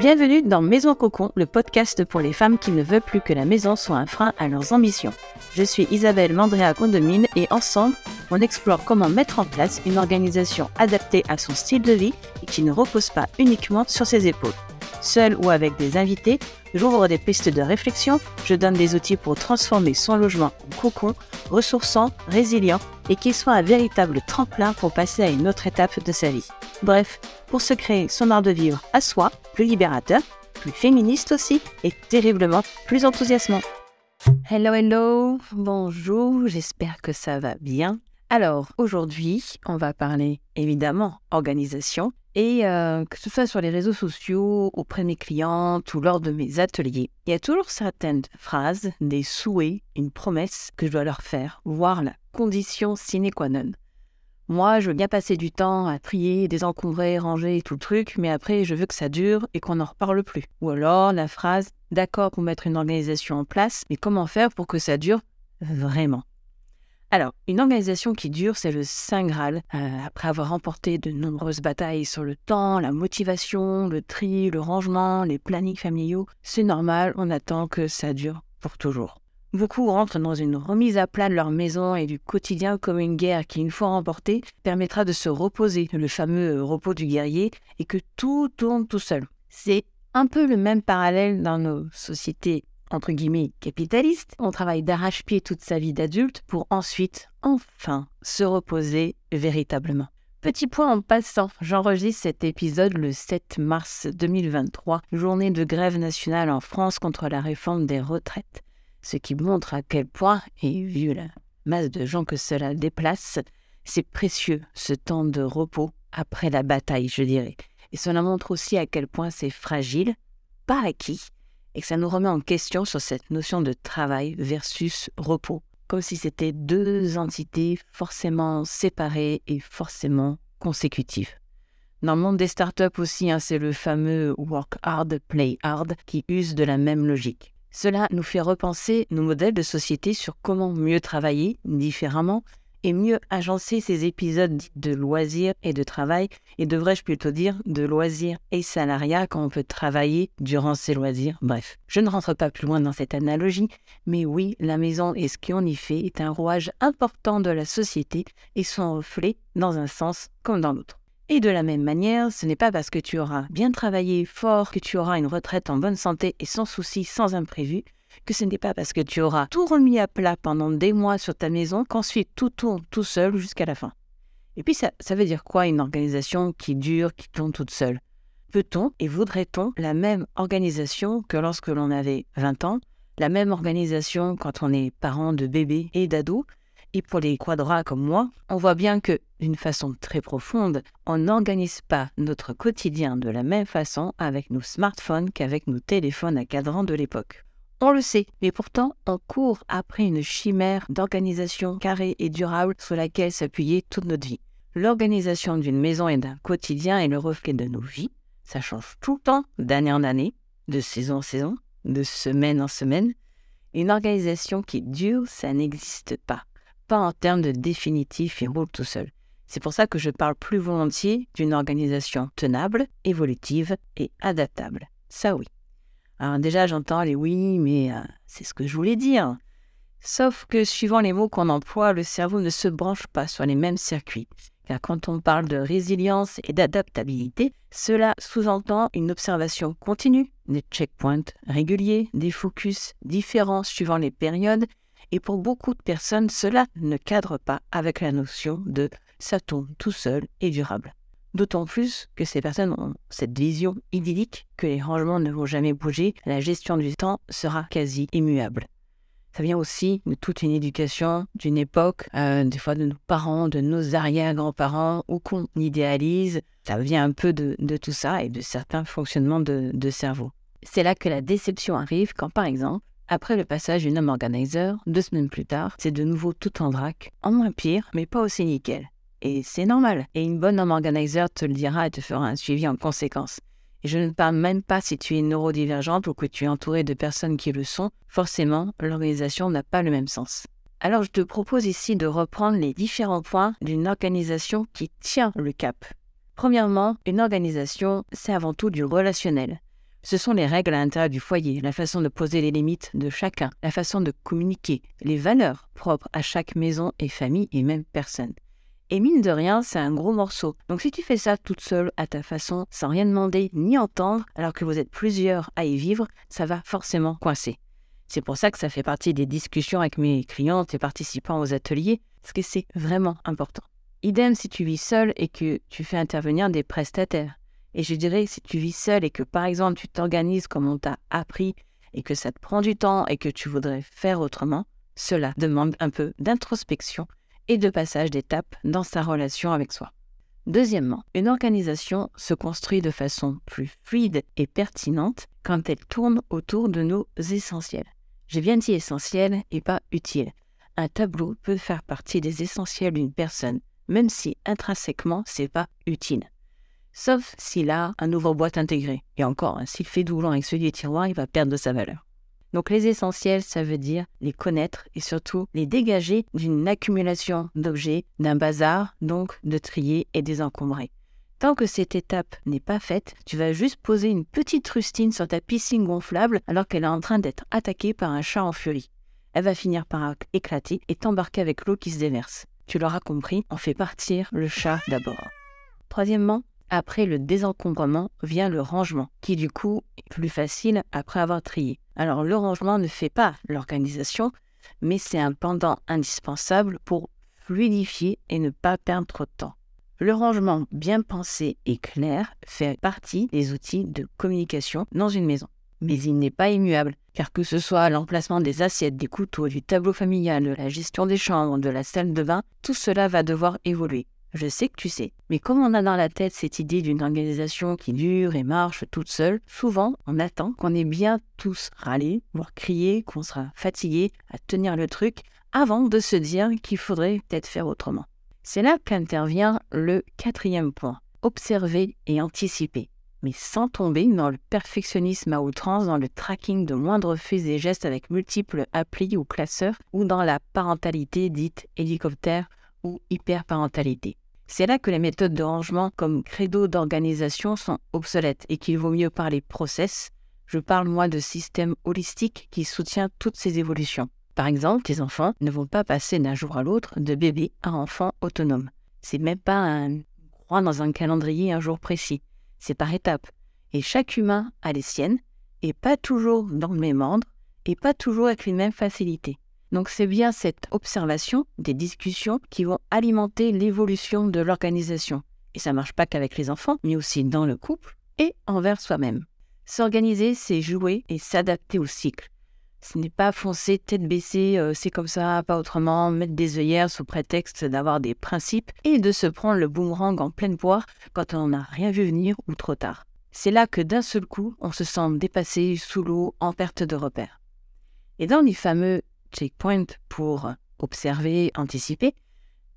Bienvenue dans Maison Cocon, le podcast pour les femmes qui ne veulent plus que la maison soit un frein à leurs ambitions. Je suis Isabelle Mandrea Condomine et ensemble, on explore comment mettre en place une organisation adaptée à son style de vie et qui ne repose pas uniquement sur ses épaules. Seul ou avec des invités, j'ouvre des pistes de réflexion, je donne des outils pour transformer son logement en cocon, ressourçant, résilient et qui soit un véritable tremplin pour passer à une autre étape de sa vie. Bref, pour se créer son art de vivre à soi, plus libérateur, plus féministe aussi et terriblement plus enthousiasmant. Hello, hello, bonjour, j'espère que ça va bien. Alors, aujourd'hui, on va parler évidemment organisation et euh, que ce soit sur les réseaux sociaux, auprès de mes clientes ou lors de mes ateliers, il y a toujours certaines phrases, des souhaits, une promesse que je dois leur faire, voire la condition sine qua non. Moi, je veux bien passer du temps à trier, désencombrer, ranger tout le truc, mais après, je veux que ça dure et qu'on n'en reparle plus. Ou alors la phrase D'accord pour mettre une organisation en place, mais comment faire pour que ça dure vraiment? Alors, une organisation qui dure, c'est le Saint Graal. Euh, après avoir remporté de nombreuses batailles sur le temps, la motivation, le tri, le rangement, les plannings familiaux, c'est normal, on attend que ça dure pour toujours. Beaucoup rentrent dans une remise à plat de leur maison et du quotidien comme une guerre qui, une fois remportée, permettra de se reposer, le fameux repos du guerrier, et que tout tourne tout seul. C'est un peu le même parallèle dans nos sociétés entre guillemets capitalistes. On travaille d'arrache-pied toute sa vie d'adulte pour ensuite, enfin, se reposer véritablement. Petit point en passant, j'enregistre cet épisode le 7 mars 2023, journée de grève nationale en France contre la réforme des retraites ce qui montre à quel point, et vu la masse de gens que cela déplace, c'est précieux ce temps de repos après la bataille, je dirais. Et cela montre aussi à quel point c'est fragile, pas acquis, et que ça nous remet en question sur cette notion de travail versus repos, comme si c'était deux entités forcément séparées et forcément consécutives. Dans le monde des startups aussi, hein, c'est le fameux work hard, play hard qui use de la même logique. Cela nous fait repenser nos modèles de société sur comment mieux travailler différemment et mieux agencer ces épisodes de loisirs et de travail, et devrais-je plutôt dire de loisirs et salariat quand on peut travailler durant ces loisirs? Bref, je ne rentre pas plus loin dans cette analogie, mais oui, la maison et ce qu'on y fait est un rouage important de la société et son reflet dans un sens comme dans l'autre. Et de la même manière, ce n'est pas parce que tu auras bien travaillé fort que tu auras une retraite en bonne santé et sans souci, sans imprévu, que ce n'est pas parce que tu auras tout remis à plat pendant des mois sur ta maison qu'ensuite tout tourne tout seul jusqu'à la fin. Et puis ça, ça veut dire quoi une organisation qui dure, qui tourne toute seule? Peut-on et voudrait-on la même organisation que lorsque l'on avait 20 ans, la même organisation quand on est parent de bébés et d'ados, et pour les quadras comme moi, on voit bien que, d'une façon très profonde, on n'organise pas notre quotidien de la même façon avec nos smartphones qu'avec nos téléphones à cadran de l'époque. On le sait, mais pourtant on court après une chimère d'organisation carrée et durable sur laquelle s'appuyer toute notre vie. L'organisation d'une maison et d'un quotidien est le reflet de nos vies. Ça change tout le temps, d'année en année, de saison en saison, de semaine en semaine. Une organisation qui dure, ça n'existe pas pas en termes de définitif et roule tout seul. C'est pour ça que je parle plus volontiers d'une organisation tenable, évolutive et adaptable. Ça oui. Alors déjà j'entends les oui, mais euh, c'est ce que je voulais dire. Sauf que suivant les mots qu'on emploie, le cerveau ne se branche pas sur les mêmes circuits. Car quand on parle de résilience et d'adaptabilité, cela sous-entend une observation continue, des checkpoints réguliers, des focus différents suivant les périodes et pour beaucoup de personnes, cela ne cadre pas avec la notion de ça tourne tout seul et durable. D'autant plus que ces personnes ont cette vision idyllique que les rangements ne vont jamais bouger, la gestion du temps sera quasi immuable. Ça vient aussi de toute une éducation d'une époque, euh, des fois de nos parents, de nos arrière-grands-parents, ou qu'on idéalise. Ça vient un peu de, tout ça et de certains fonctionnements de, cerveau. C'est là que la déception arrive quand, par exemple, après le passage du homme organizer, deux semaines plus tard, c'est de nouveau tout en vrac, en moins pire, mais pas aussi nickel. Et c'est normal. Et une bonne homme organizer te le dira et te fera un suivi en conséquence. Et je ne parle même pas si tu es neurodivergente ou que tu es entouré de personnes qui le sont, forcément, l'organisation n'a pas le même sens. Alors je te propose ici de reprendre les différents points d'une organisation qui tient le cap. Premièrement, une organisation, c'est avant tout du relationnel. Ce sont les règles à l'intérieur du foyer, la façon de poser les limites de chacun, la façon de communiquer, les valeurs propres à chaque maison et famille et même personne. Et mine de rien, c'est un gros morceau. Donc si tu fais ça toute seule, à ta façon, sans rien demander ni entendre, alors que vous êtes plusieurs à y vivre, ça va forcément coincer. C'est pour ça que ça fait partie des discussions avec mes clientes et participants aux ateliers, parce que c'est vraiment important. Idem si tu vis seul et que tu fais intervenir des prestataires. Et je dirais, si tu vis seul et que par exemple tu t'organises comme on t'a appris et que ça te prend du temps et que tu voudrais faire autrement, cela demande un peu d'introspection et de passage d'étape dans sa relation avec soi. Deuxièmement, une organisation se construit de façon plus fluide et pertinente quand elle tourne autour de nos essentiels. J'ai bien dit essentiel et pas utile. Un tableau peut faire partie des essentiels d'une personne, même si intrinsèquement c'est pas utile. Sauf s'il a un ouvre-boîte intégré. Et encore, hein, s'il fait doublon avec celui des tiroirs, il va perdre de sa valeur. Donc les essentiels, ça veut dire les connaître et surtout les dégager d'une accumulation d'objets, d'un bazar, donc de trier et désencombrer. Tant que cette étape n'est pas faite, tu vas juste poser une petite rustine sur ta piscine gonflable alors qu'elle est en train d'être attaquée par un chat en furie. Elle va finir par éclater et t'embarquer avec l'eau qui se déverse. Tu l'auras compris, on fait partir le chat d'abord. Troisièmement, après le désencombrement vient le rangement, qui du coup est plus facile après avoir trié. Alors le rangement ne fait pas l'organisation, mais c'est un pendant indispensable pour fluidifier et ne pas perdre trop de temps. Le rangement bien pensé et clair fait partie des outils de communication dans une maison. Mais il n'est pas immuable, car que ce soit l'emplacement des assiettes, des couteaux, du tableau familial, de la gestion des chambres, de la salle de bain, tout cela va devoir évoluer. Je sais que tu sais. Mais comme on a dans la tête cette idée d'une organisation qui dure et marche toute seule, souvent on attend qu'on ait bien tous râlé, voire crié, qu'on sera fatigué à tenir le truc avant de se dire qu'il faudrait peut-être faire autrement. C'est là qu'intervient le quatrième point. Observer et anticiper mais sans tomber dans le perfectionnisme à outrance, dans le tracking de moindres faits et gestes avec multiples applis ou classeurs, ou dans la parentalité dite hélicoptère ou hyperparentalité. C'est là que les méthodes de rangement comme credo d'organisation sont obsolètes et qu'il vaut mieux parler process. Je parle moi de système holistique qui soutient toutes ces évolutions. Par exemple, tes enfants ne vont pas passer d'un jour à l'autre de bébé à enfant autonome. C'est même pas un croix dans un calendrier un jour précis. C'est par étapes. Et chaque humain a les siennes, et pas toujours dans le même ordre, et pas toujours avec les mêmes facilités. Donc c'est bien cette observation des discussions qui vont alimenter l'évolution de l'organisation. Et ça marche pas qu'avec les enfants, mais aussi dans le couple et envers soi-même. S'organiser, c'est jouer et s'adapter au cycle. Ce n'est pas foncer tête baissée, euh, c'est comme ça, pas autrement, mettre des œillères sous prétexte d'avoir des principes et de se prendre le boomerang en pleine poire quand on n'a rien vu venir ou trop tard. C'est là que d'un seul coup, on se sent dépassé, sous l'eau, en perte de repère. Et dans les fameux checkpoint pour observer, anticiper,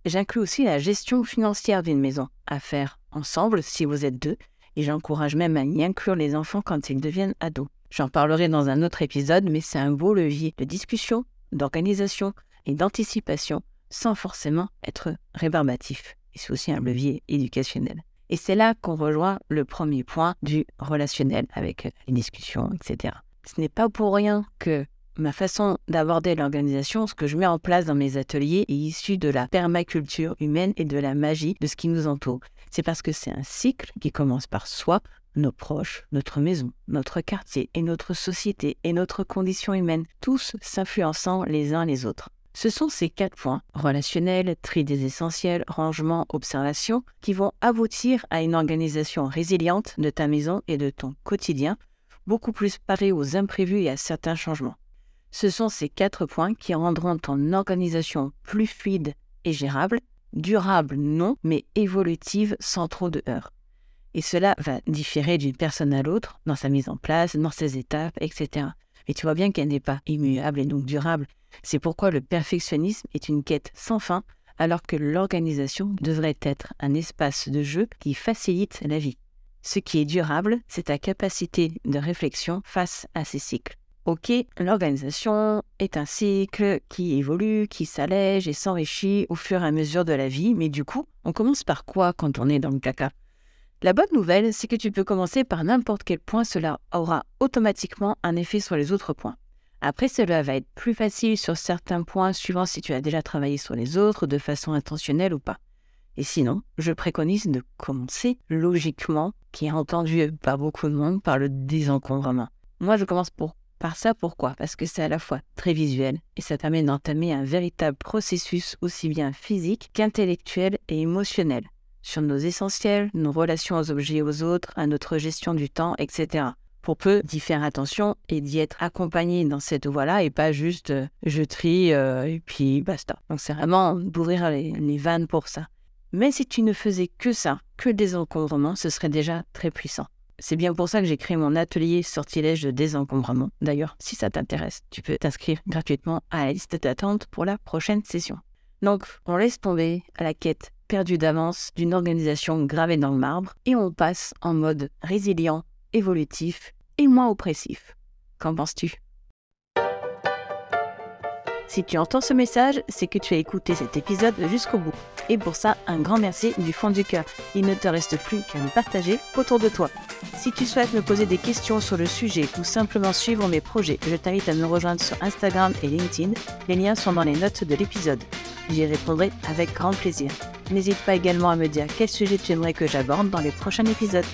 j'inclus aussi la gestion financière d'une maison à faire ensemble si vous êtes deux, et j'encourage même à y inclure les enfants quand ils deviennent ados. J'en parlerai dans un autre épisode, mais c'est un beau levier de discussion, d'organisation et d'anticipation sans forcément être rébarbatif. Et c'est aussi un levier éducationnel. Et c'est là qu'on rejoint le premier point du relationnel avec les discussions, etc. Ce n'est pas pour rien que Ma façon d'aborder l'organisation, ce que je mets en place dans mes ateliers, est issu de la permaculture humaine et de la magie de ce qui nous entoure. C'est parce que c'est un cycle qui commence par soi, nos proches, notre maison, notre quartier et notre société et notre condition humaine, tous s'influençant les uns les autres. Ce sont ces quatre points, relationnel, tri des essentiels, rangement, observation, qui vont aboutir à une organisation résiliente de ta maison et de ton quotidien, beaucoup plus parée aux imprévus et à certains changements. Ce sont ces quatre points qui rendront ton organisation plus fluide et gérable, durable non, mais évolutive sans trop de heurts. Et cela va différer d'une personne à l'autre dans sa mise en place, dans ses étapes, etc. Mais tu vois bien qu'elle n'est pas immuable et donc durable. C'est pourquoi le perfectionnisme est une quête sans fin, alors que l'organisation devrait être un espace de jeu qui facilite la vie. Ce qui est durable, c'est ta capacité de réflexion face à ces cycles. Ok, l'organisation est un cycle qui évolue, qui s'allège et s'enrichit au fur et à mesure de la vie, mais du coup, on commence par quoi quand on est dans le caca? La bonne nouvelle, c'est que tu peux commencer par n'importe quel point, cela aura automatiquement un effet sur les autres points. Après, cela va être plus facile sur certains points suivant si tu as déjà travaillé sur les autres de façon intentionnelle ou pas. Et sinon, je préconise de commencer logiquement, qui est entendu par beaucoup de monde, par le désencombrement. Moi, je commence pour, par ça. Pourquoi? Parce que c'est à la fois très visuel et ça t'amène d'entamer un véritable processus aussi bien physique qu'intellectuel et émotionnel sur nos essentiels, nos relations aux objets et aux autres, à notre gestion du temps, etc. Pour peu d'y faire attention et d'y être accompagné dans cette voie-là et pas juste euh, je trie euh, et puis basta. Donc c'est vraiment d'ouvrir les, les vannes pour ça. Mais si tu ne faisais que ça, que le désencombrement, ce serait déjà très puissant. C'est bien pour ça que j'ai créé mon atelier sortilège de désencombrement. D'ailleurs, si ça t'intéresse, tu peux t'inscrire gratuitement à la liste d'attente pour la prochaine session. Donc, on laisse tomber à la quête perdue d'avance d'une organisation gravée dans le marbre et on passe en mode résilient, évolutif et moins oppressif. Qu'en penses-tu? Si tu entends ce message, c'est que tu as écouté cet épisode jusqu'au bout. Et pour ça, un grand merci du fond du cœur. Il ne te reste plus qu'à me partager autour de toi. Si tu souhaites me poser des questions sur le sujet ou simplement suivre mes projets, je t'invite à me rejoindre sur Instagram et LinkedIn. Les liens sont dans les notes de l'épisode. J'y répondrai avec grand plaisir. N'hésite pas également à me dire quel sujet tu aimerais que j'aborde dans les prochains épisodes.